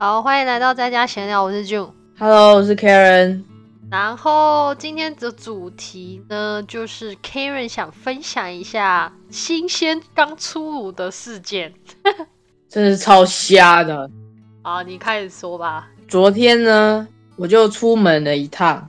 好，欢迎来到在家闲聊，我是 June。Hello，我是 Karen。然后今天的主题呢，就是 Karen 想分享一下新鲜刚出炉的事件。真是超瞎的。好，你开始说吧。昨天呢，我就出门了一趟，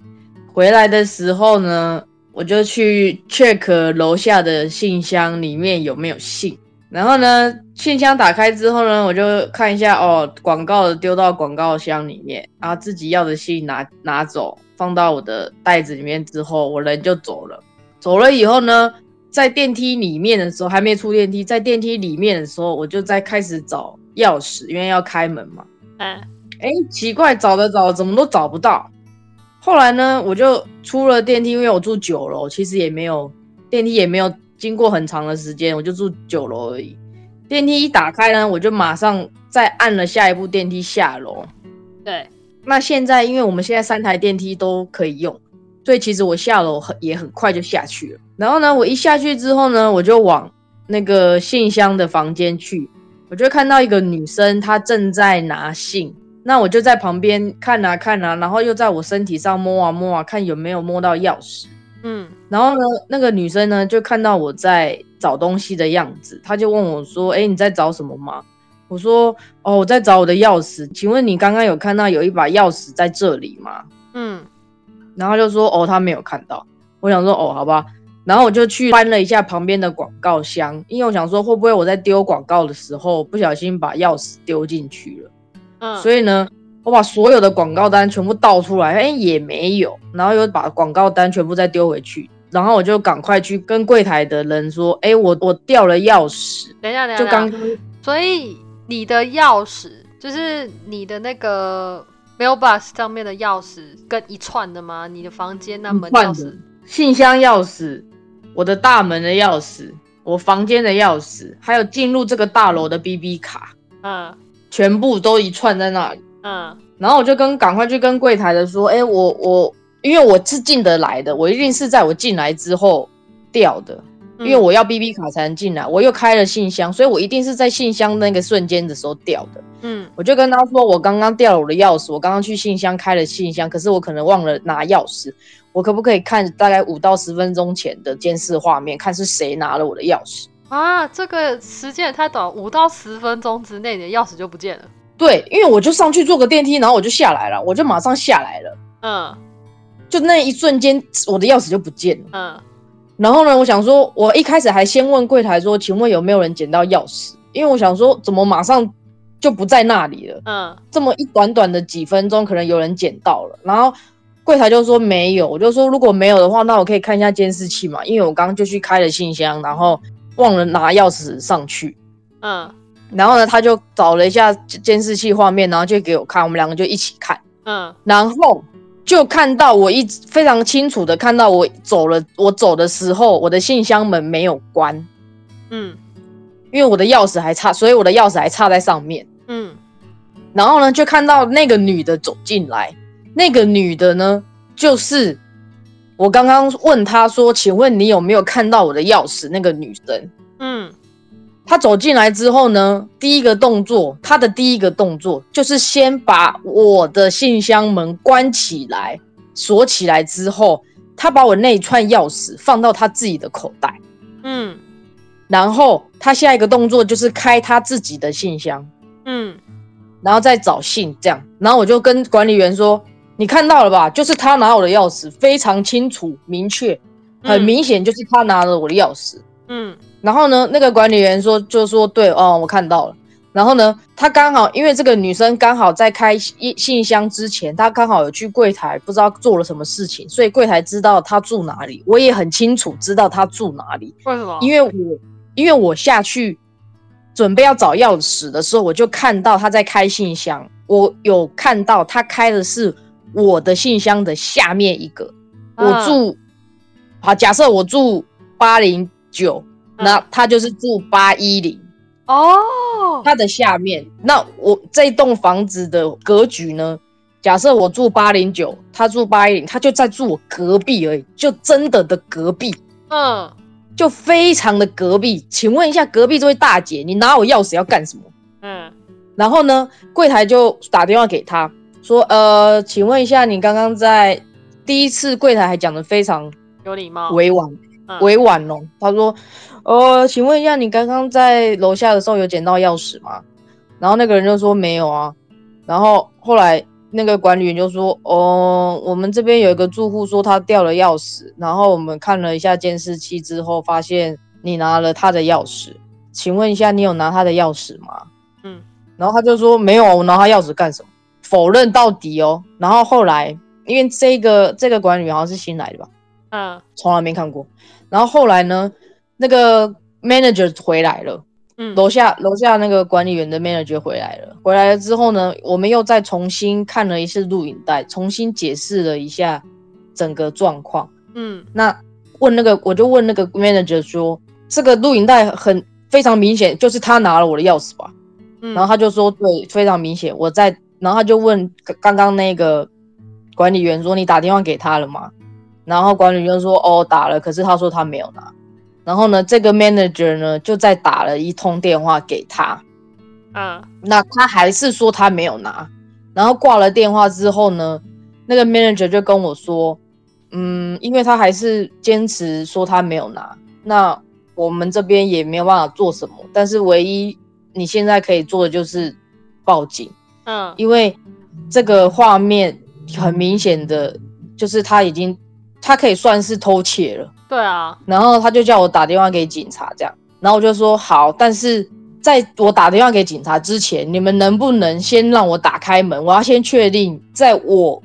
回来的时候呢，我就去 check 楼下的信箱里面有没有信。然后呢，信箱打开之后呢，我就看一下哦，广告丢到广告箱里面，然后自己要的信拿拿走，放到我的袋子里面之后，我人就走了。走了以后呢，在电梯里面的时候，还没出电梯，在电梯里面的时候，我就在开始找钥匙，因为要开门嘛。嗯，哎，奇怪，找着找怎么都找不到。后来呢，我就出了电梯，因为我住九楼，其实也没有电梯，也没有经过很长的时间，我就住九楼而已。电梯一打开呢，我就马上再按了下一部电梯下楼。对，那现在因为我们现在三台电梯都可以用，所以其实我下楼很也很快就下去了。然后呢，我一下去之后呢，我就往那个信箱的房间去，我就看到一个女生，她正在拿信。那我就在旁边看啊看啊，然后又在我身体上摸啊摸啊，看有没有摸到钥匙。嗯，然后呢，那个女生呢就看到我在找东西的样子，她就问我说：“哎，你在找什么吗？”我说：“哦，我在找我的钥匙。请问你刚刚有看到有一把钥匙在这里吗？”嗯，然后就说：“哦，他没有看到。”我想说：“哦，好吧。”然后我就去翻了一下旁边的广告箱，因为我想说会不会我在丢广告的时候不小心把钥匙丢进去了。嗯，所以呢，我把所有的广告单全部倒出来，哎，也没有，然后又把广告单全部再丢回去，然后我就赶快去跟柜台的人说，哎，我我掉了钥匙，等一下，等一下，就刚刚所以你的钥匙就是你的那个 mailbox 上面的钥匙跟一串的吗？你的房间那门钥匙？信箱钥匙，我的大门的钥匙，我房间的钥匙，还有进入这个大楼的 BB 卡，嗯全部都一串在那里。嗯然后我就跟赶快去跟柜台的说，哎，我我因为我是进得来的，我一定是在我进来之后掉的。因为我要 B B 卡才能进来，我又开了信箱，所以我一定是在信箱那个瞬间的时候掉的。嗯我就跟他说，我刚刚掉了我的钥匙，我刚刚去信箱开了信箱，可是我可能忘了拿钥匙，我可不可以看大概五到十分钟前的监视画面，看是谁拿了我的钥匙？啊，这个时间也太短，五到十分钟之内你的钥匙就不见了。对，因为我就上去坐个电梯，然后我就下来了，我就马上下来了，嗯就那一瞬间我的钥匙就不见了。嗯然后呢，我想说，我一开始还先问柜台说，请问有没有人捡到钥匙？因为我想说，怎么马上就不在那里了？嗯这么一短短的几分钟，可能有人捡到了。然后柜台就说没有，我就说如果没有的话，那我可以看一下监视器嘛，因为我刚刚就去开了信箱，然后忘了拿钥匙上去。嗯然后呢，他就找了一下监视器画面，然后就给我看，我们两个就一起看，嗯。然后就看到我一直非常清楚的看到我走了，我走的时候，我的信箱门没有关，嗯。因为我的钥匙还插，所以我的钥匙还插在上面。嗯。然后呢，就看到那个女的走进来，那个女的呢，就是我刚刚问她说：“请问你有没有看到我的钥匙？”那个女生，嗯她走进来之后呢，第一个动作，他的第一个动作就是先把我的信箱门关起来，锁起来之后，他把我那一串钥匙放到他自己的口袋，嗯然后他下一个动作就是开他自己的信箱。嗯然后再找信这样，然后我就跟管理员说：“你看到了吧？就是他拿我的钥匙，非常清楚明确，很明显就是他拿了我的钥匙。嗯然后呢，那个管理员说就说：“对哦，我看到了。”然后呢，他刚好因为这个女生刚好在开信信箱之前，她刚好有去柜台，不知道做了什么事情，所以柜台知道她住哪里，我也很清楚知道她住哪里。为什么？因为我因为我下去准备要找钥匙的时候，我就看到她在开信箱，我有看到她开的是我的信箱的下面一个。我嗯住好，假设我住八零九，嗯那他就是住八一零，哦，他的下面。那我这栋房子的格局呢？假设我住八零九，他住八一零，他就在住我隔壁而已，就真的的隔壁。嗯就非常的隔壁。请问一下，隔壁这位大姐，你拿我钥匙要干什么？嗯然后呢，柜台就打电话给他说，呃，请问一下，你刚刚在第一次柜台还讲的非常有礼貌，委婉，嗯委婉哦。他说，呃，请问一下，你刚刚在楼下的时候有捡到钥匙吗？然后那个人就说没有啊。然后后来那个管理员就说，哦，我们这边有一个住户说他掉了钥匙，然后我们看了一下监视器之后，发现你拿了他的钥匙，请问一下，你有拿他的钥匙吗？嗯，然后他就说没有啊，我拿他钥匙干什么？否认到底哦。然后后来因为这个这个管理员好像是新来的吧，嗯从来没看过。然后后来呢，那个 manager 回来了，嗯，楼下楼下那个管理员的 manager 回来了。回来了之后呢，我们又再重新看了一次录影带，重新解释了一下整个状况。嗯那问那个，我就问那个 manager 说，这个录影带很非常明显，就是他拿了我的钥匙吧？嗯，然后他就说，对，非常明显。我在，然后他就问刚刚那个管理员说，你打电话给他了吗？然后管理员说，哦，打了，可是他说他没有拿。然后呢，这个 manager 呢就再打了一通电话给他，啊那他还是说他没有拿。然后挂了电话之后呢，那个 manager 就跟我说，嗯，因为他还是坚持说他没有拿，那我们这边也没有办法做什么。但是唯一你现在可以做的就是报警，嗯因为这个画面很明显的就是他已经，他可以算是偷窃了。对啊，然后他就叫我打电话给警察，这样，然后我就说好，但是在我打电话给警察之前，你们能不能先让我打开门？我要先确定，在我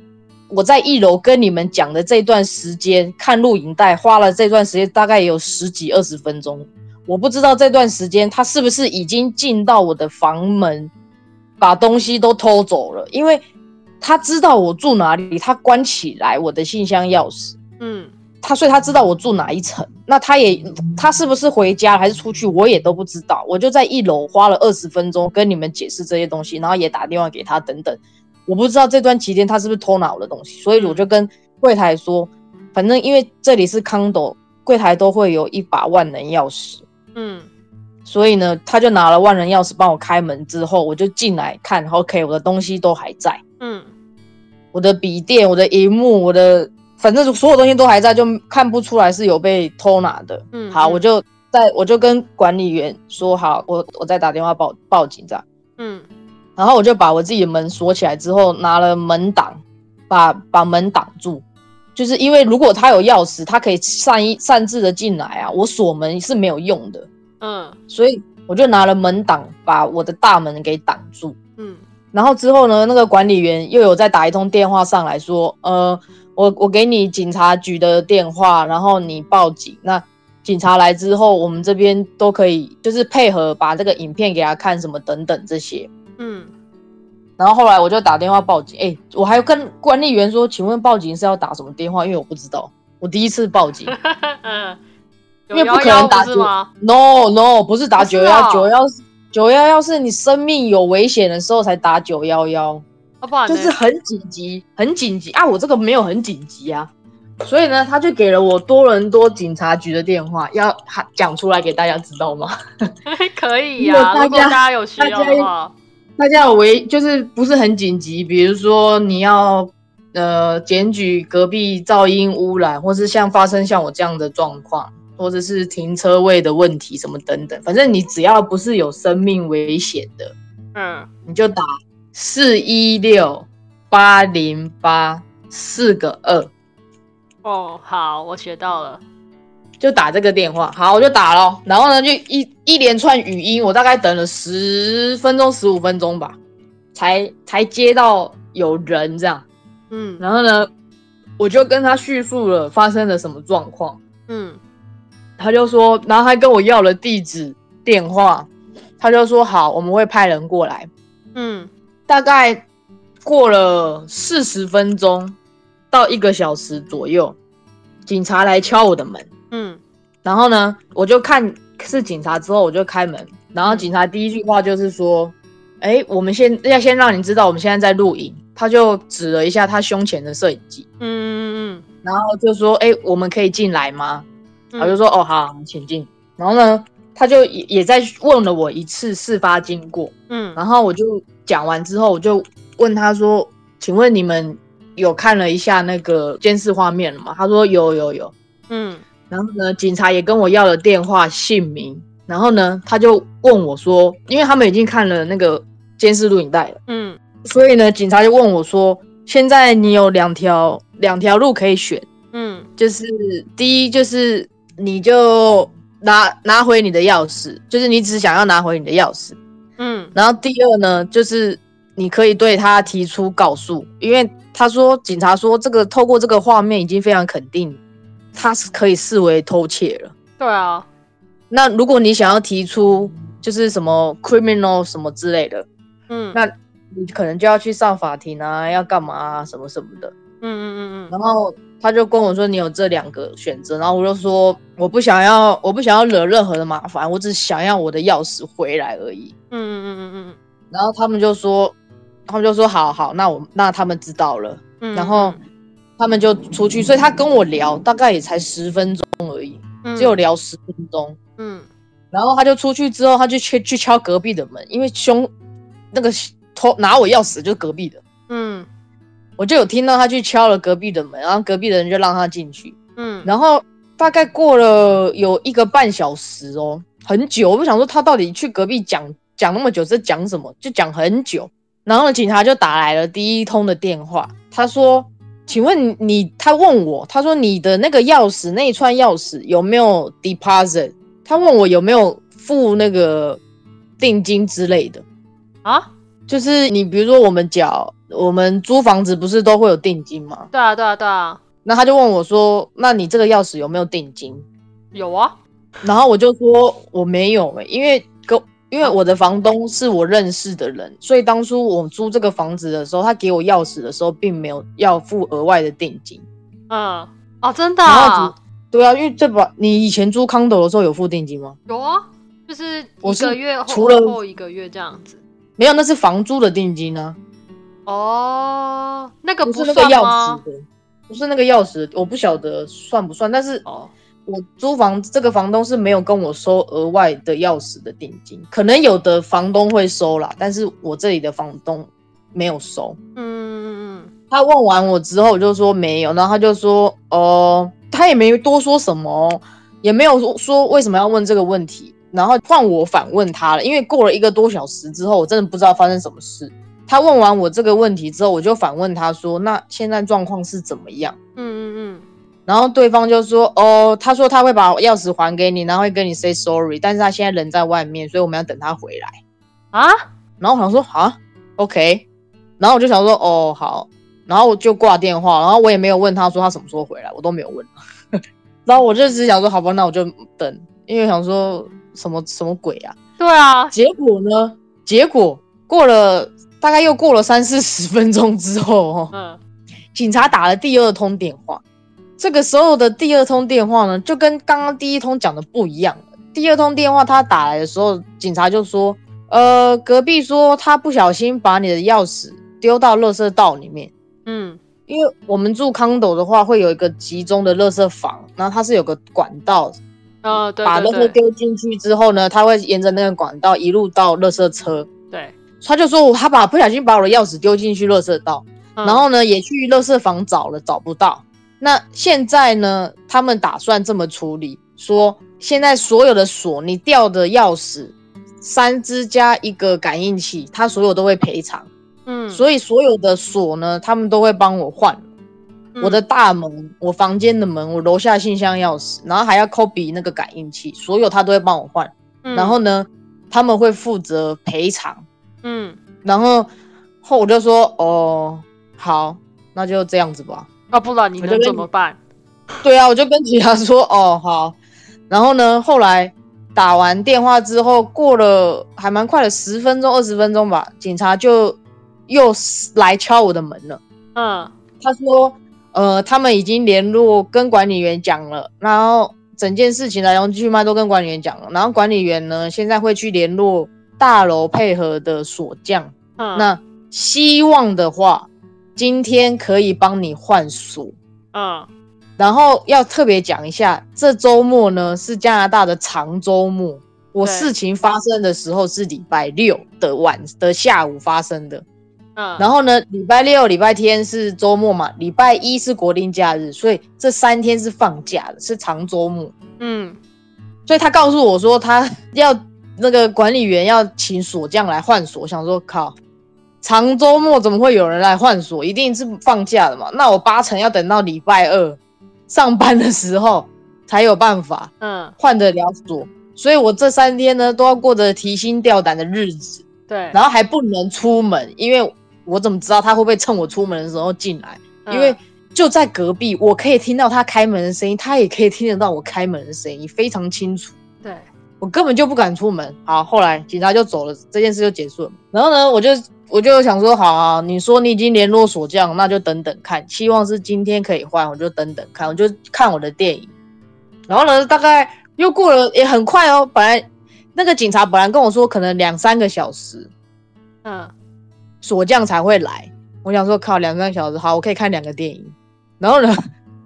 我在一楼跟你们讲的这段时间，看录影带花了这段时间，大概也有十几二十分钟，我不知道这段时间他是不是已经进到我的房门，把东西都偷走了，因为他知道我住哪里，他关起来我的信箱钥匙。嗯他所以他知道我住哪一层，那他也他是不是回家还是出去，我也都不知道。我就在一楼花了二十分钟跟你们解释这些东西，然后也打电话给他等等。我不知道这段期间他是不是偷拿我的东西，所以我就跟柜台说，反正因为这里是 condo，柜台都会有一把万能钥匙，嗯所以呢，他就拿了万能钥匙帮我开门之后，我就进来看，OK，我的东西都还在。嗯我的笔电、我的荧幕、我的反正所有东西都还在，就看不出来是有被偷拿的。嗯，好，嗯我就在我就跟管理员说好，我我再打电话报报警这样。嗯然后我就把我自己的门锁起来之后，拿了门挡，把把门挡住。就是因为如果他有钥匙，他可以擅一擅自的进来啊，我锁门是没有用的，嗯所以我就拿了门挡把我的大门给挡住。嗯然后之后呢，那个管理员又有再打一通电话上来说，呃，我我给你警察局的电话，然后你报警。那警察来之后，我们这边都可以就是配合把这个影片给他看，什么等等这些。嗯然后后来我就打电话报警，哎，我还跟管理员说，请问报警是要打什么电话？因为我不知道，我第一次报警。嗯，因为不可能打不是吗？No No，不是打九幺哦九幺九幺幺，是你生命有危险的时候才打九幺幺。要不然就是很紧急，很紧急啊！我这个没有很紧急啊，所以呢，他就给了我多伦多警察局的电话，要他讲出来给大家知道吗？可以呀，大家如果大家有需要的话，大家有危就是不是很紧急，比如说你要呃检举隔壁噪音污染，或是像发生像我这样的状况，或者是停车位的问题什么等等，反正你只要不是有生命危险的，嗯你就打四一六八零八四个二。哦，好，我学到了。就打这个电话，好，我就打了，然后呢，就一一连串语音，我大概等了十分钟、十五分钟吧，才才接到有人这样，嗯。然后呢，我就跟他叙述了发生了什么状况，嗯。他就说，然后他跟我要了地址、电话，他就说好，我们会派人过来，嗯大概过了四十分钟到一个小时左右，警察来敲我的门。嗯然后呢，我就看是警察之后，我就开门。然后警察第一句话就是说：“哎，我们先要先让你知道我们现在在录影。”他就指了一下他胸前的摄影机，嗯嗯嗯然后就说：“哎，我们可以进来吗？”嗯，我就说：“哦，好，请进。”然后呢，他就也也在问了我一次事发经过，嗯然后我就讲完之后，我就问他说：“请问你们有看了一下那个监视画面了吗？”他说：“有有有。嗯”然后呢，警察也跟我要了电话、姓名，然后呢，他就问我说：“因为他们已经看了那个监视录影带了，嗯所以呢，警察就问我说：现在你有两条两条路可以选。”嗯就是第一就是你就拿拿回你的钥匙，就是你只想要拿回你的钥匙。嗯然后第二呢，就是你可以对他提出告诉，因为他说警察说这个透过这个画面已经非常肯定，他是可以视为偷窃了。对啊，那如果你想要提出就是什么 criminal 什么之类的，嗯那你可能就要去上法庭啊，要干嘛啊，什么什么的。嗯嗯嗯嗯然后他就跟我说你有这两个选择，然后我就说我不想要，我不想要惹任何的麻烦，我只想要我的钥匙回来而已。嗯嗯嗯嗯然后他们就说，他们就说好好，那我那他们知道了，嗯，然后他们就出去，所以他跟我聊大概也才十分钟而已，只有聊十分钟。嗯。然后他就出去之后，他就去去敲隔壁的门，因为凶那个偷拿我钥匙就是隔壁的，嗯。我就有听到他去敲了隔壁的门，然后隔壁的人就让他进去。嗯。然后大概过了有一个半小时哦，很久。我就想说他到底去隔壁讲讲那么久是讲什么？就讲很久。然后呢，警察就打来了第一通的电话，他说：“请问你？”他问我，他说：“你的那个钥匙那一串钥匙有没有 deposit？” 他问我有没有付那个定金之类的。啊，就是你比如说我们缴我们租房子不是都会有定金吗？对啊对啊对啊，那他就问我说：“那你这个钥匙有没有定金？”有啊，然后我就说我没有诶、因为跟因为我的房东是我认识的人，所以当初我租这个房子的时候，他给我钥匙的时候，并没有要付额外的定金。嗯哦真的对啊，因为这把你以前租康斗的时候有付定金吗？有啊，就是我一个月后除了后一个月这样子。没有，那是房租的定金啊，哦，那个不是那个钥匙？的，不是那个钥匙，我不晓得算不算，但是哦，我租房这个房东是没有跟我收额外的钥匙的定金，可能有的房东会收啦，但是我这里的房东没有收。嗯嗯嗯他问完我之后，我就说没有，然后他就说哦，他也没多说什么哦，也没有说说为什么要问这个问题，然后换我反问他了，因为过了一个多小时之后，我真的不知道发生什么事。他问完我这个问题之后，我就反问他说：“那现在状况是怎么样？”嗯嗯然后对方就说：“哦，他说他会把钥匙还给你，然后会跟你 say sorry，但是他现在人在外面，所以我们要等他回来。嗯啊，”然后我想说：“啊，OK。”然后我就想说：“哦，好。”然后我就挂电话，然后我也没有问他说他什么时候回来，我都没有问。然后我就只是想说：“好吧，那我就等，因为想说什么什么鬼啊？”对啊，结果呢？结果过了大概又过了三四十分钟之后，哦，嗯警察打了第二通电话，这个时候的第二通电话呢，就跟刚刚第一通讲的不一样了。第二通电话他打来的时候，警察就说：“呃，隔壁说他不小心把你的钥匙丢到垃圾道里面，嗯因为我们住康斗的话会有一个集中的垃圾房，然后它是有个管道，呃，对把垃圾丢进去之后呢，他会沿着那个管道一路到垃圾车。对，他就说他把不小心把我的钥匙丢进去垃圾道，嗯然后呢，也去垃圾房找了，找不到。那现在呢，他们打算这么处理，说现在所有的锁，你掉的钥匙三只加一个感应器，他所有都会赔偿。嗯，所以所有的锁呢，他们都会帮我换。嗯我的大门、我房间的门、我楼下信箱钥匙，然后还要 copy 那个感应器，所有他都会帮我换。嗯然后呢，他们会负责赔偿。嗯然后后我就说，哦，好，那就这样子吧。啊，不然你能怎么办？对啊，我就跟警察说，哦，好。然后呢，后来打完电话之后，过了还蛮快的，十分钟、二十分钟吧，警察就又来敲我的门了。嗯他说，呃，他们已经联络跟管理员讲了，然后整件事情来龙去脉都跟管理员讲了，然后管理员呢现在会去联络大楼配合的锁匠。嗯，那希望的话，今天可以帮你换锁。嗯。然后要特别讲一下，这周末呢是加拿大的长周末，我事情发生的时候是礼拜六的晚的下午发生的，嗯，然后呢，礼拜六、礼拜天是周末嘛，礼拜一是国定假日，所以这三天是放假的，是长周末。嗯。所以他告诉我说，他要那个管理员要请锁匠来换锁，想说靠，长周末怎么会有人来换锁？一定是放假的嘛。那我八成要等到礼拜二上班的时候才有办法嗯，换得了锁，所以我这三天呢都要过着提心吊胆的日子，对，然后还不能出门，因为我怎么知道他会不会趁我出门的时候进来？因为嗯就在隔壁，我可以听到他开门的声音，他也可以听得到我开门的声音，非常清楚。对，我根本就不敢出门。好，后来警察就走了，这件事就结束了。然后呢，我就我就想说，好啊，你说你已经联络锁匠，那就等等看，希望是今天可以换，我就等等看，我就看我的电影。然后呢，大概又过了也很快哦，本来那个警察本来跟我说可能两三个小时嗯锁匠才会来，我想说靠，两三个小时，好，我可以看两个电影。然后呢，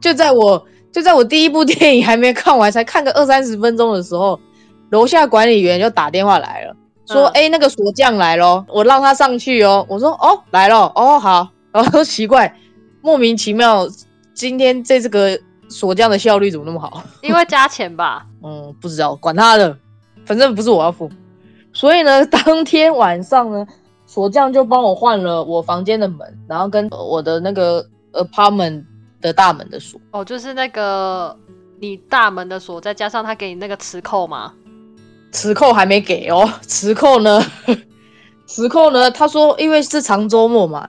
就在我就在我第一部电影还没看完，才看个二三十分钟的时候，楼下管理员就打电话来了，说：“嗯哎、那个锁匠来咯，我让他上去哦。”我说：“哦，来了，哦好。”然后说 奇怪，莫名其妙，今天这这个锁匠的效率怎么那么好？因为加钱吧，嗯，不知道，管他的，反正不是我要付。所以呢，当天晚上呢，锁匠就帮我换了我房间的门，然后跟我的那个 apartment 的大门的锁。哦，就是那个你大门的锁，再加上他给你那个磁扣嘛，磁扣还没给哦，磁扣呢？磁扣呢？他说因为是长周末嘛，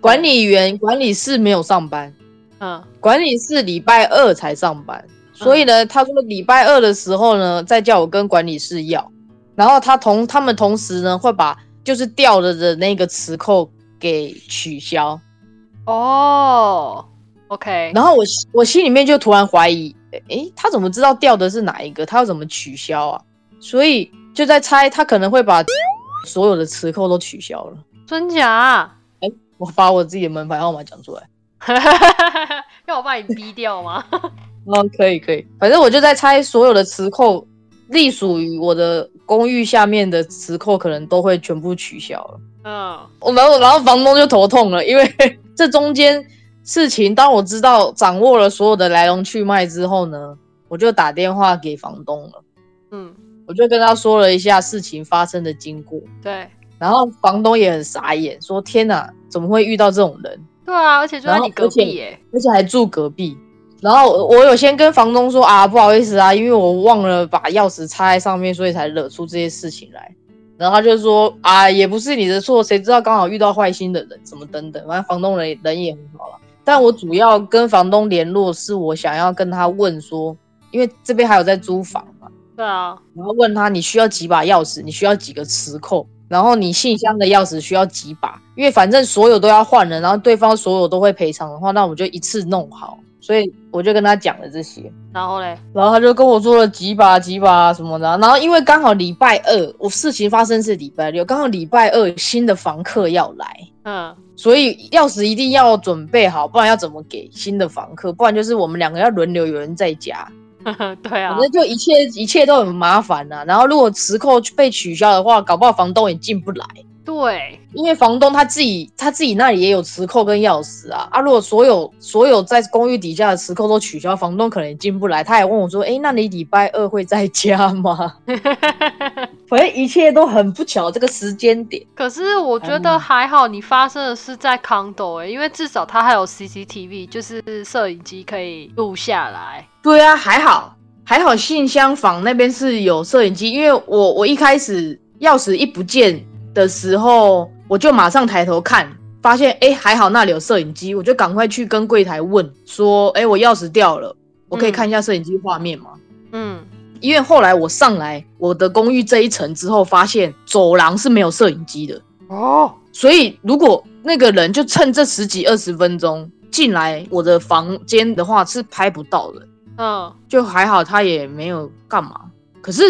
管理员管理室没有上班，嗯管理室礼拜二才上班，所以呢，他说礼拜二的时候呢，再叫我跟管理室要，然后他同他们同时呢会把就是掉了的那个磁扣给取消，哦，OK，然后我我心里面就突然怀疑，诶，他怎么知道掉的是哪一个？他要怎么取消啊？所以就在猜他可能会把所有的磁扣都取消了。真假？哎我把我自己的门牌号码讲出来。要我把你逼掉吗？哦，可以可以，反正我就在猜所有的磁扣，隶属于我的公寓下面的磁扣，可能都会全部取消了。嗯我然后然后房东就头痛了，因为 这中间事情，当我知道掌握了所有的来龙去脉之后呢，我就打电话给房东了，嗯，我就跟他说了一下事情发生的经过，对然后房东也很傻眼，说天哪，怎么会遇到这种人？对啊，而且就在你隔壁耶，而且还住隔壁。然后我我有先跟房东说啊，不好意思啊，因为我忘了把钥匙插在上面，所以才惹出这些事情来。然后他就说啊，也不是你的错，谁知道刚好遇到坏心的人，什么等等。反正房东人人也很好了。但我主要跟房东联络，是我想要跟他问说，因为这边还有在租房嘛，对啊，然后问他你需要几把钥匙，你需要几个磁扣，然后你信箱的钥匙需要几把，因为反正所有都要换了，然后对方所有都会赔偿的话，那我就一次弄好。所以我就跟他讲了这些，然后嘞，然后他就跟我说了几把几把什么的，然后因为刚好礼拜二，我事情发生是礼拜六，刚好礼拜二新的房客要来，嗯所以钥匙一定要准备好，不然要怎么给新的房客？不然就是我们两个要轮流有人在家，对啊反，正就一切一切都很麻烦呐、然后如果磁扣被取消的话，搞不好房东也进不来，对，因为房东他自己他自己那里也有磁扣跟钥匙啊啊！如果所有所有在公寓底下的磁扣都取消，房东可能也进不来。他也问我说：“哎，那你礼拜二会在家吗？” 反正一切都很不巧，这个时间点。可是我觉得嗯还好，你发生的是在 condo 哎、因为至少它还有 CCTV，就是摄影机可以录下来。对啊，还好还好，信箱房那边是有摄影机，因为我我一开始钥匙一不见的时候，我就马上抬头看，发现哎还好那里有摄影机，我就赶快去跟柜台问说，哎我钥匙掉了，我可以嗯看一下摄影机画面吗？嗯，因为后来我上来我的公寓这一层之后，发现走廊是没有摄影机的，哦，所以如果那个人就趁这十几二十分钟进来我的房间的话，是拍不到的。嗯，就还好，他也没有干嘛。可是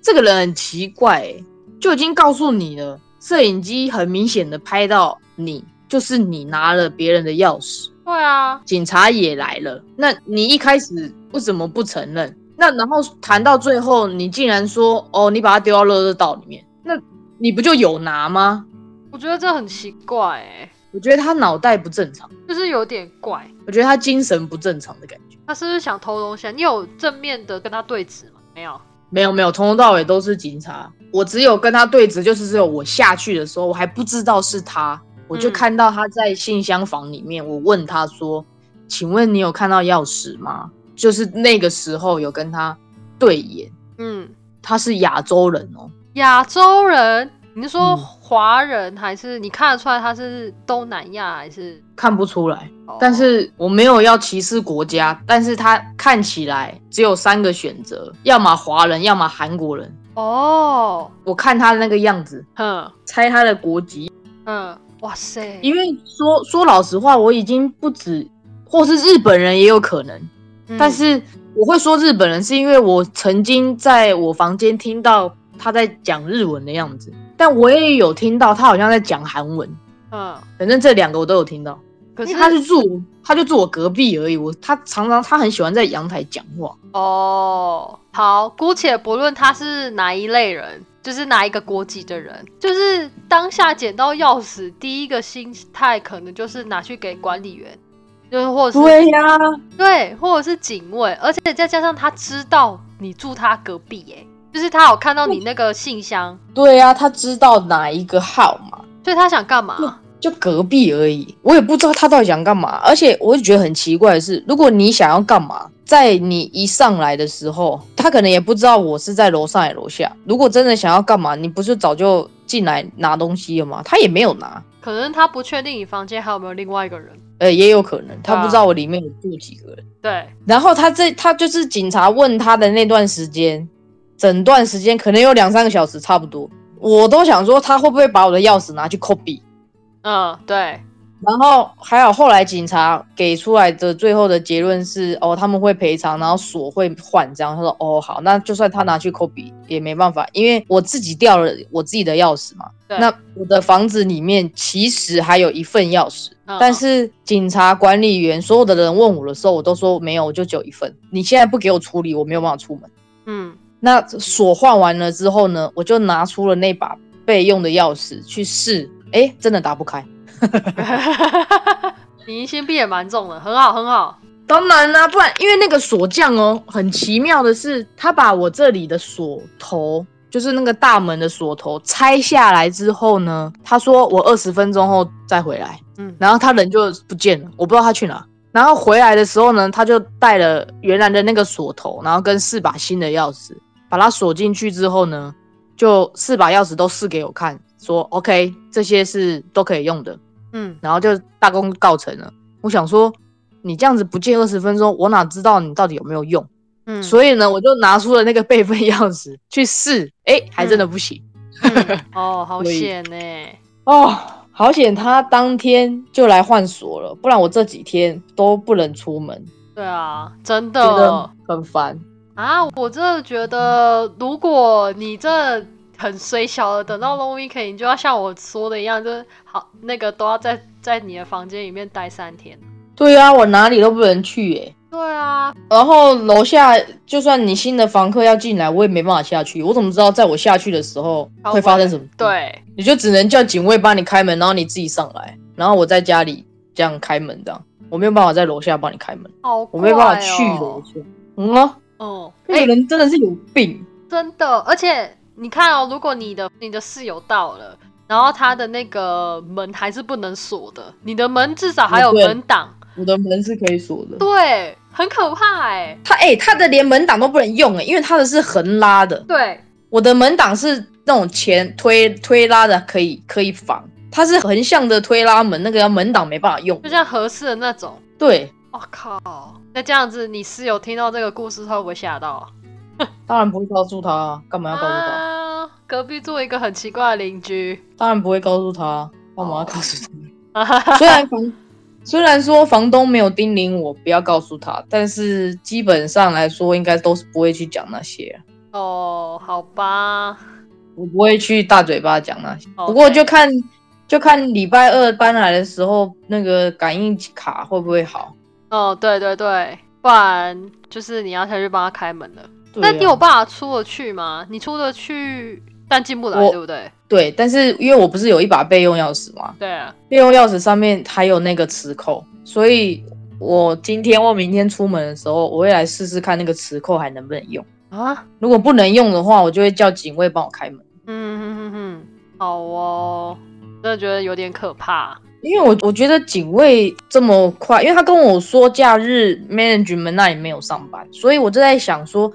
这个人很奇怪、欸，就已经告诉你了，摄影机很明显的拍到你，就是你拿了别人的钥匙，对啊，警察也来了。那你一开始为什么不承认？那然后谈到最后，你竟然说哦，你把它丢到垃圾道里面，那你不就有拿吗？我觉得这很奇怪哎，我觉得他脑袋不正常，就是有点怪。我觉得他精神不正常的感觉。他是不是想偷东西啊？你有正面的跟他对峙吗？没有，没有没有，从头到尾都是警察。我只有跟他对峙，就是只有我下去的时候，我还不知道是他，我就嗯看到他在信箱房里面。我问他说：“请问你有看到钥匙吗？”就是那个时候有跟他对眼，嗯，他是亚洲人哦。亚洲人，你是说嗯。华人还是你看得出来他是东南亚还是？看不出来，哦。但是我没有要歧视国家，但是他看起来只有三个选择，要么华人，要么韩国人。哦，我看他的那个样子，哼，猜他的国籍，嗯，哇塞，因为说说老实话，我已经不止，或是日本人也有可能，嗯但是我会说日本人，是因为我曾经在我房间听到他在讲日文的样子，但我也有听到他好像在讲韩文，嗯，反正这两个我都有听到。可是他是住，他就住我隔壁而已。我他常常他很喜欢在阳台讲话。哦，好，姑且不论他是哪一类人，就是哪一个国籍的人，就是当下捡到钥匙，第一个心态可能就是拿去给管理员，就是或者是对呀、对，或者是警卫，而且再加上他知道你住他隔壁，哎，就是他有看到你那个信箱，对呀、他知道哪一个号码，所以他想干嘛？就隔壁而已。我也不知道他到底想干嘛。而且我就觉得很奇怪的是，如果你想要干嘛，在你一上来的时候，他可能也不知道我是在楼上还是楼下。如果真的想要干嘛，你不是早就进来拿东西了吗？他也没有拿。可能他不确定你房间还有没有另外一个人。呃，也有可能他啊不知道我里面有住几个人。对，然后他这他就是警察问他的那段时间，整段时间可能有两三个小时差不多，我都想说他会不会把我的钥匙拿去 copy。嗯，对，然后还有，后来警察给出来的最后的结论是，哦，他们会赔偿，然后锁会换，这样。他说，哦，好，那就算他拿去 copy 也没办法，因为我自己掉了我自己的钥匙嘛。对那我的房子里面其实还有一份钥匙，嗯但是警察管理员所有的人问我的时候，我都说没有，我就只有一份。你现在不给我处理，我没有办法出门。嗯，那锁换完了之后呢，我就拿出了那把备用的钥匙去试，哎，真的打不开。你疑心病也蛮重的，很好，很好。当然啦、不然因为那个锁匠哦，很奇妙的是，他把我这里的锁头，就是那个大门的锁头拆下来之后呢，他说我二十分钟后再回来，嗯，然后他人就不见了，我不知道他去哪。然后回来的时候呢，他就带了原来的那个锁头，然后跟四把新的钥匙，把它锁进去之后呢，就四把钥匙都试给我看，说 OK，这些是都可以用的。嗯，然后就大功告成了。我想说，你这样子不见二十分钟，我哪知道你到底有没有用？嗯，所以呢，我就拿出了那个备份钥匙去试，哎，还真的不行。嗯哦，好险呢。哦，好险，他当天就来换锁了，不然我这几天都不能出门，对啊，真的很烦。啊，我真的觉得，如果你这很衰小的，等到 long weekend，你就要像我说的一样，就是好那个都要在在你的房间里面待三天。对啊，我哪里都不能去耶。对啊，然后楼下就算你新的房客要进来，我也没办法下去。我怎么知道在我下去的时候会发生什么？，对，你就只能叫警卫帮你开门，然后你自己上来，然后我在家里这样开门，这样我没有办法在楼下帮你开门，好、我没有办法去哦楼。下。嗯啊，哦，那个人真的是有病。真的，而且你看哦，如果你的你的室友到了，然后他的那个门还是不能锁的，你的门至少还有门挡，我的门是可以锁的，对，很可怕哎。他哎、他的连门挡都不能用哎，因为他的是横拉的，对，我的门挡是那种前推推拉的，可以可以防。它是横向的推拉门，那个门挡没办法用就。像合适的那种。对，我、靠，那这样子，你室友听到这个故事，他会不会吓到啊？当然不会告诉他啊，干嘛要告诉他？啊，隔壁住一个很奇怪的邻居。当然不会告诉他啊，干嘛要告诉他？虽然房虽然说房东没有叮咛我不要告诉他，但是基本上来说，应该都是不会去讲那些啊。哦，好吧，我不会去大嘴巴讲那些。不过就看就看礼拜二搬来的时候，那个感应卡会不会好。哦，对对对，不然就是你要下去帮他开门了。那你有办法出得去吗？你出得去，但进不来，对不对？对，但是因为我不是有一把备用钥匙吗？对啊，备用钥匙上面还有那个磁扣，所以我今天或明天出门的时候，我会来试试看那个磁扣还能不能用。啊，如果不能用的话，我就会叫警卫帮我开门。嗯哼哼哼，好哦，真的觉得有点可怕。因为我我觉得警卫这么快，因为他跟我说假日 management 那里没有上班，所以我就在想说，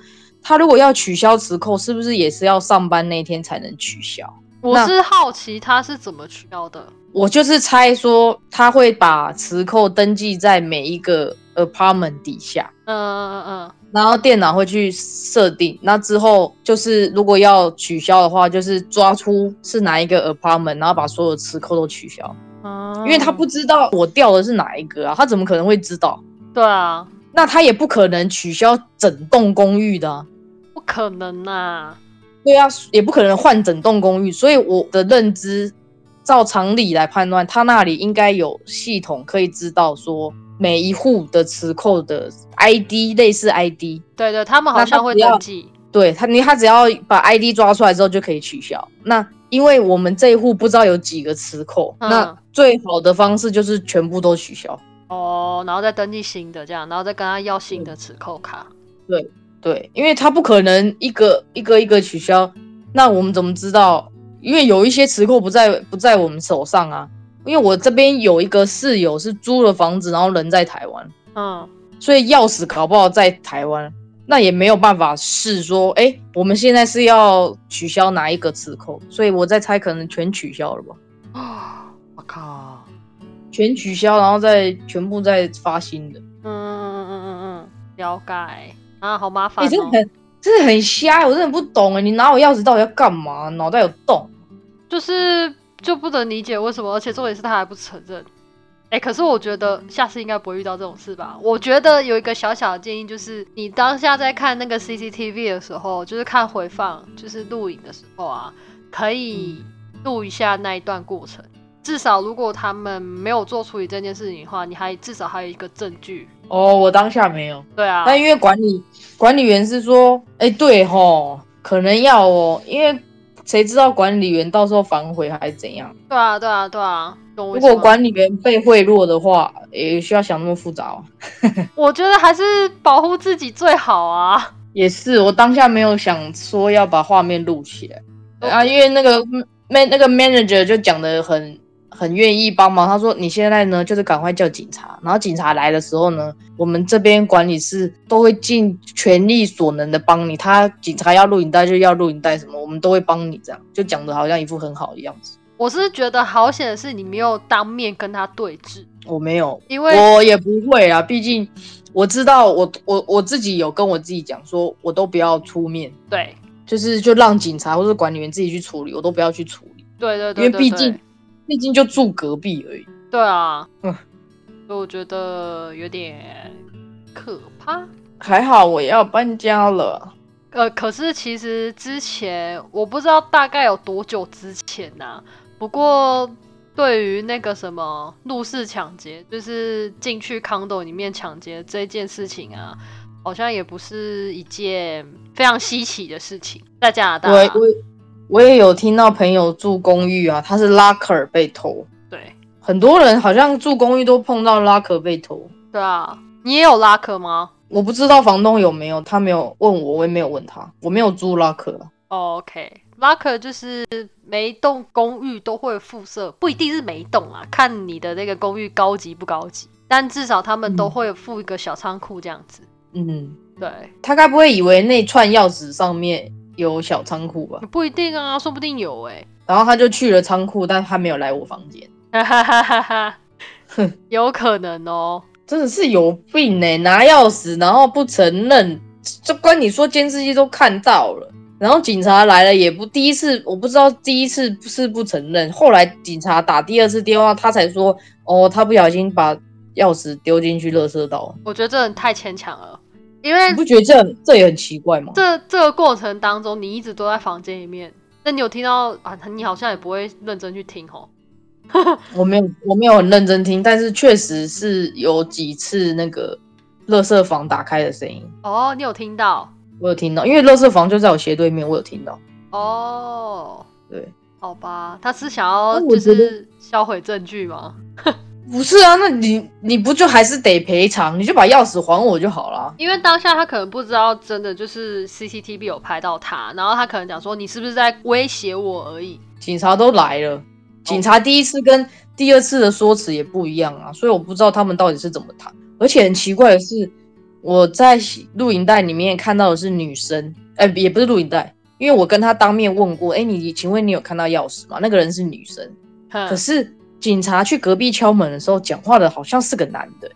他如果要取消磁扣，是不是也是要上班那天才能取消？我是好奇他是怎么取消的。我就是猜说他会把磁扣登记在每一个 apartment 底下，嗯嗯嗯然后电脑会去设定，那之后就是如果要取消的话，就是抓出是哪一个 apartment，然后把所有磁扣都取消，嗯，因为他不知道我掉的是哪一个啊，他怎么可能会知道？对啊，那他也不可能取消整栋公寓的、可能呐、对啊，也不可能换整栋公寓，所以我的认知，照常理来判断，他那里应该有系统可以知道说每一户的磁扣的 ID 类似 ID，对对，他们好像会登记。对他，你他只要把 ID 抓出来之后就可以取消。那因为我们这一户不知道有几个磁扣，嗯那最好的方式就是全部都取消。哦，然后再登记新的这样，然后再跟他要新的磁扣卡。对，因为他不可能一个一个一个取消，那我们怎么知道？因为有一些磁扣不在不在我们手上啊。因为我这边有一个室友是租了房子，然后人在台湾，嗯，所以钥匙搞不好在台湾，那也没有办法试说，哎，我们现在是要取消哪一个磁扣？所以我在猜，可能全取消了吧。啊，我靠，全取消，然后再全部再发新的。嗯嗯嗯嗯嗯，了解啊，好麻烦、你、哦。真的很，真的很瞎，我真的不懂哎，你拿我钥匙到底要干嘛？脑袋有洞？就是就不能理解为什么，而且重点是他还不承认。哎、可是我觉得下次应该不会遇到这种事吧？我觉得有一个小小的建议，就是你当下在看那个 CCTV 的时候，就是看回放，就是录影的时候啊，可以录一下那一段过程。至少如果他们没有做处理这件事情的话，你还至少还有一个证据。哦，我当下没有，对啊，但因为管理管理员是说，哎，对吼，可能要哦，因为谁知道管理员到时候反悔还是怎样？对啊，对啊，对啊。如果管理员被贿赂的话，也需要想那么复杂哦。我觉得还是保护自己最好啊。也是，我当下没有想说要把画面录起来哦啊，因为那个 man 那个 manager 就讲的很很愿意帮忙。他说你现在呢就是赶快叫警察，然后警察来的时候呢，我们这边管理室都会尽全力所能的帮你。他警察要录影带就要录影带，什么我们都会帮你，这样就讲的好像一副很好的样子。我是觉得好险的是你没有当面跟他对峙，我没有，因为我也不会啊，毕竟我知道我我我自己有跟我自己讲说，我都不要出面。对就是就让警察或者管理员自己去处理，我都不要去处理，对对对因为毕竟毕竟就住隔壁而已。对啊，嗯所以我觉得有点可怕。还好我要搬家了，呃，可是其实之前我不知道大概有多久之前呐、不过对于那个什么入室抢劫，就是进去 condo 里面抢劫这件事情啊，好像也不是一件非常稀奇的事情，在加拿大啊、我我我也有听到朋友住公寓啊，他是 locker 被偷，对很多人好像住公寓都碰到 locker 被偷。对啊，你也有拉克吗？我不知道房东有没有，他没有问我，我也没有问他，我没有租 locker 啊。OK，locker 就是每一栋公寓都会附设，不一定是每一栋啊，看你的那个公寓高级不高级，但至少他们都嗯会附一个小仓库这样子。嗯，对，他该不会以为那串钥匙上面有小仓库吧？不一定啊，说不定有哎、然后他就去了仓库，但他没有来我房间。哈哈哈哈哈，哼，有可能哦。真的是有病呢、拿钥匙然后不承认，这关你说监视器都看到了，然后警察来了也不第一次，我不知道第一次是不承认，后来警察打第二次电话，他才说哦，他不小心把钥匙丢进去垃圾道，我觉得这人太牵强了，因为你不觉得这这也很奇怪吗？这这个过程当中，你一直都在房间里面，那你有听到啊？你好像也不会认真去听哦。我没有我没有很认真听，但是确实是有几次那个乐色房打开的声音，哦，你有听到？我有听到，因为乐色房就在我斜对面，我有听到。哦，对，好吧，他是想要就是销毁证据吗？不是啊，那你你不就还是得赔偿？你就把钥匙还我就好了。因为当下他可能不知道真的就是 CCTV 有拍到他，然后他可能讲说你是不是在威胁我而已。警察都来了，警察第一次跟第二次的说辞也不一样啊，所以我不知道他们到底是怎么谈。而且很奇怪的是，我在录影带里面看到的是女生，哎、也不是录影带，因为我跟他当面问过，哎、你请问你有看到钥匙吗？那个人是女生，可是警察去隔壁敲门的时候，讲话的好像是个男的。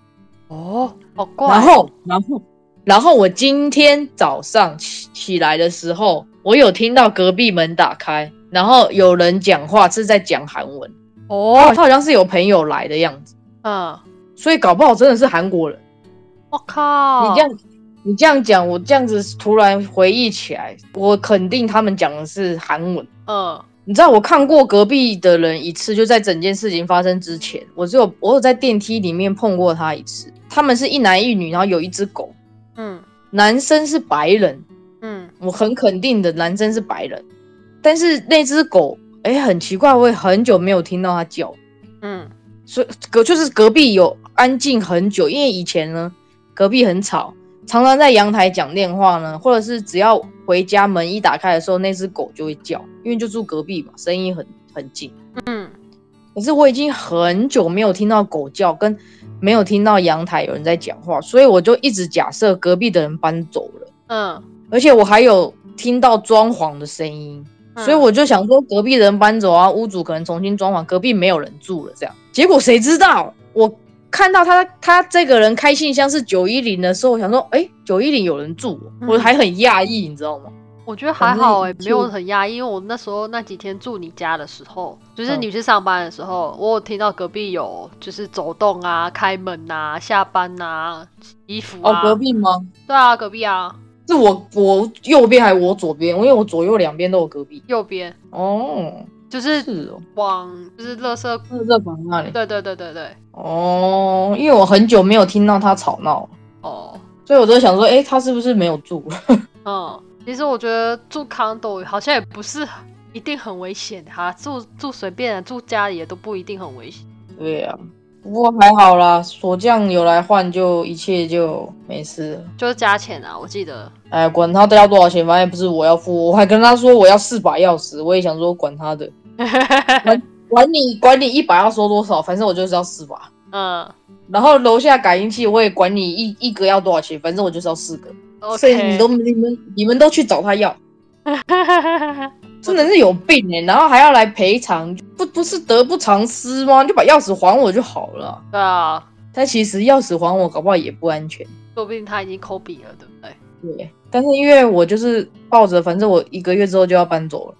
哦，好怪。然后，然后，然后我今天早上起起来的时候，我有听到隔壁门打开，然后有人讲话是在讲韩文，哦，他好像是有朋友来的样子，嗯，所以搞不好真的是韩国人。我靠，你这样，你这样讲，我这样子突然回忆起来，我肯定他们讲的是韩文。嗯你知道我看过隔壁的人一次，就在整件事情发生之前，我只有我有在电梯里面碰过他一次。他们是一男一女，然后有一只狗，嗯。男生是白人，嗯。我很肯定的，男生是白人，但是那只狗，哎、很奇怪，我也很久没有听到它叫，嗯。所以隔就是隔壁有安静很久，因为以前呢隔壁很吵，常常在阳台讲电话呢，或者是只要回家门一打开的时候，那只狗就会叫，因为就住隔壁嘛，声音很很近。嗯，可是我已经很久没有听到狗叫，跟没有听到阳台有人在讲话，所以我就一直假设隔壁的人搬走了。嗯而且我还有听到装潢的声音，嗯所以我就想说隔壁的人搬走啊，屋主可能重新装潢，隔壁没有人住了这样。结果谁知道，我看到他他这个人开信箱是九一零的时候，我想说，哎，九一零有人住我还很讶异，你知道吗？我觉得还好哎、反正没有很压抑，因为我那时候那几天住你家的时候，就是嗯你去上班的时候，我有听到隔壁有就是走动啊、开门啊、下班啊、洗衣服啊哦，啊。隔壁吗？对啊，隔壁啊，是我我右边还是我左边？因为我左右两边都有隔壁。右边哦，就是是哦，往就是垃圾。垃圾房那里。对对对对对，哦，因为我很久没有听到他吵闹，哦，所以我都想说，哎，他是不是没有住？嗯，其实我觉得住 condo 好像也不是一定很危险哈，住住随便的住家里也都不一定很危险。对呀、不过还好啦，锁匠有来换，就一切就没事了。就是加钱啊，我记得。哎，管他的要多少钱，反正也不是我要付。我还跟他说我要四把钥匙，我也想说管他的，管你管你一把要收多少，反正我就是要四把。嗯然后楼下感应器我也管你一一个要多少钱，反正我就是要四个。所以你都你们你们都去找他要，真的是有病哎、然后还要来赔偿，不不是得不偿失吗？就把钥匙还我就好了。对啊，但其实钥匙还我，搞不好也不安全。说不定他已经抠笔了，对不对？对，但是因为我就是抱着，反正我一个月之后就要搬走了。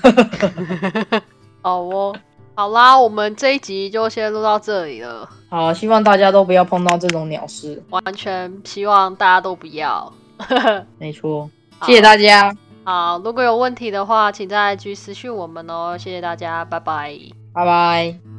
好哦，好啦，我们这一集就先录到这里了，好，希望大家都不要碰到这种鸟事。完全希望大家都不要。没错，谢谢大家，好，如果有问题的话，请在 IG 私讯我们哦，谢谢大家，拜拜。拜拜。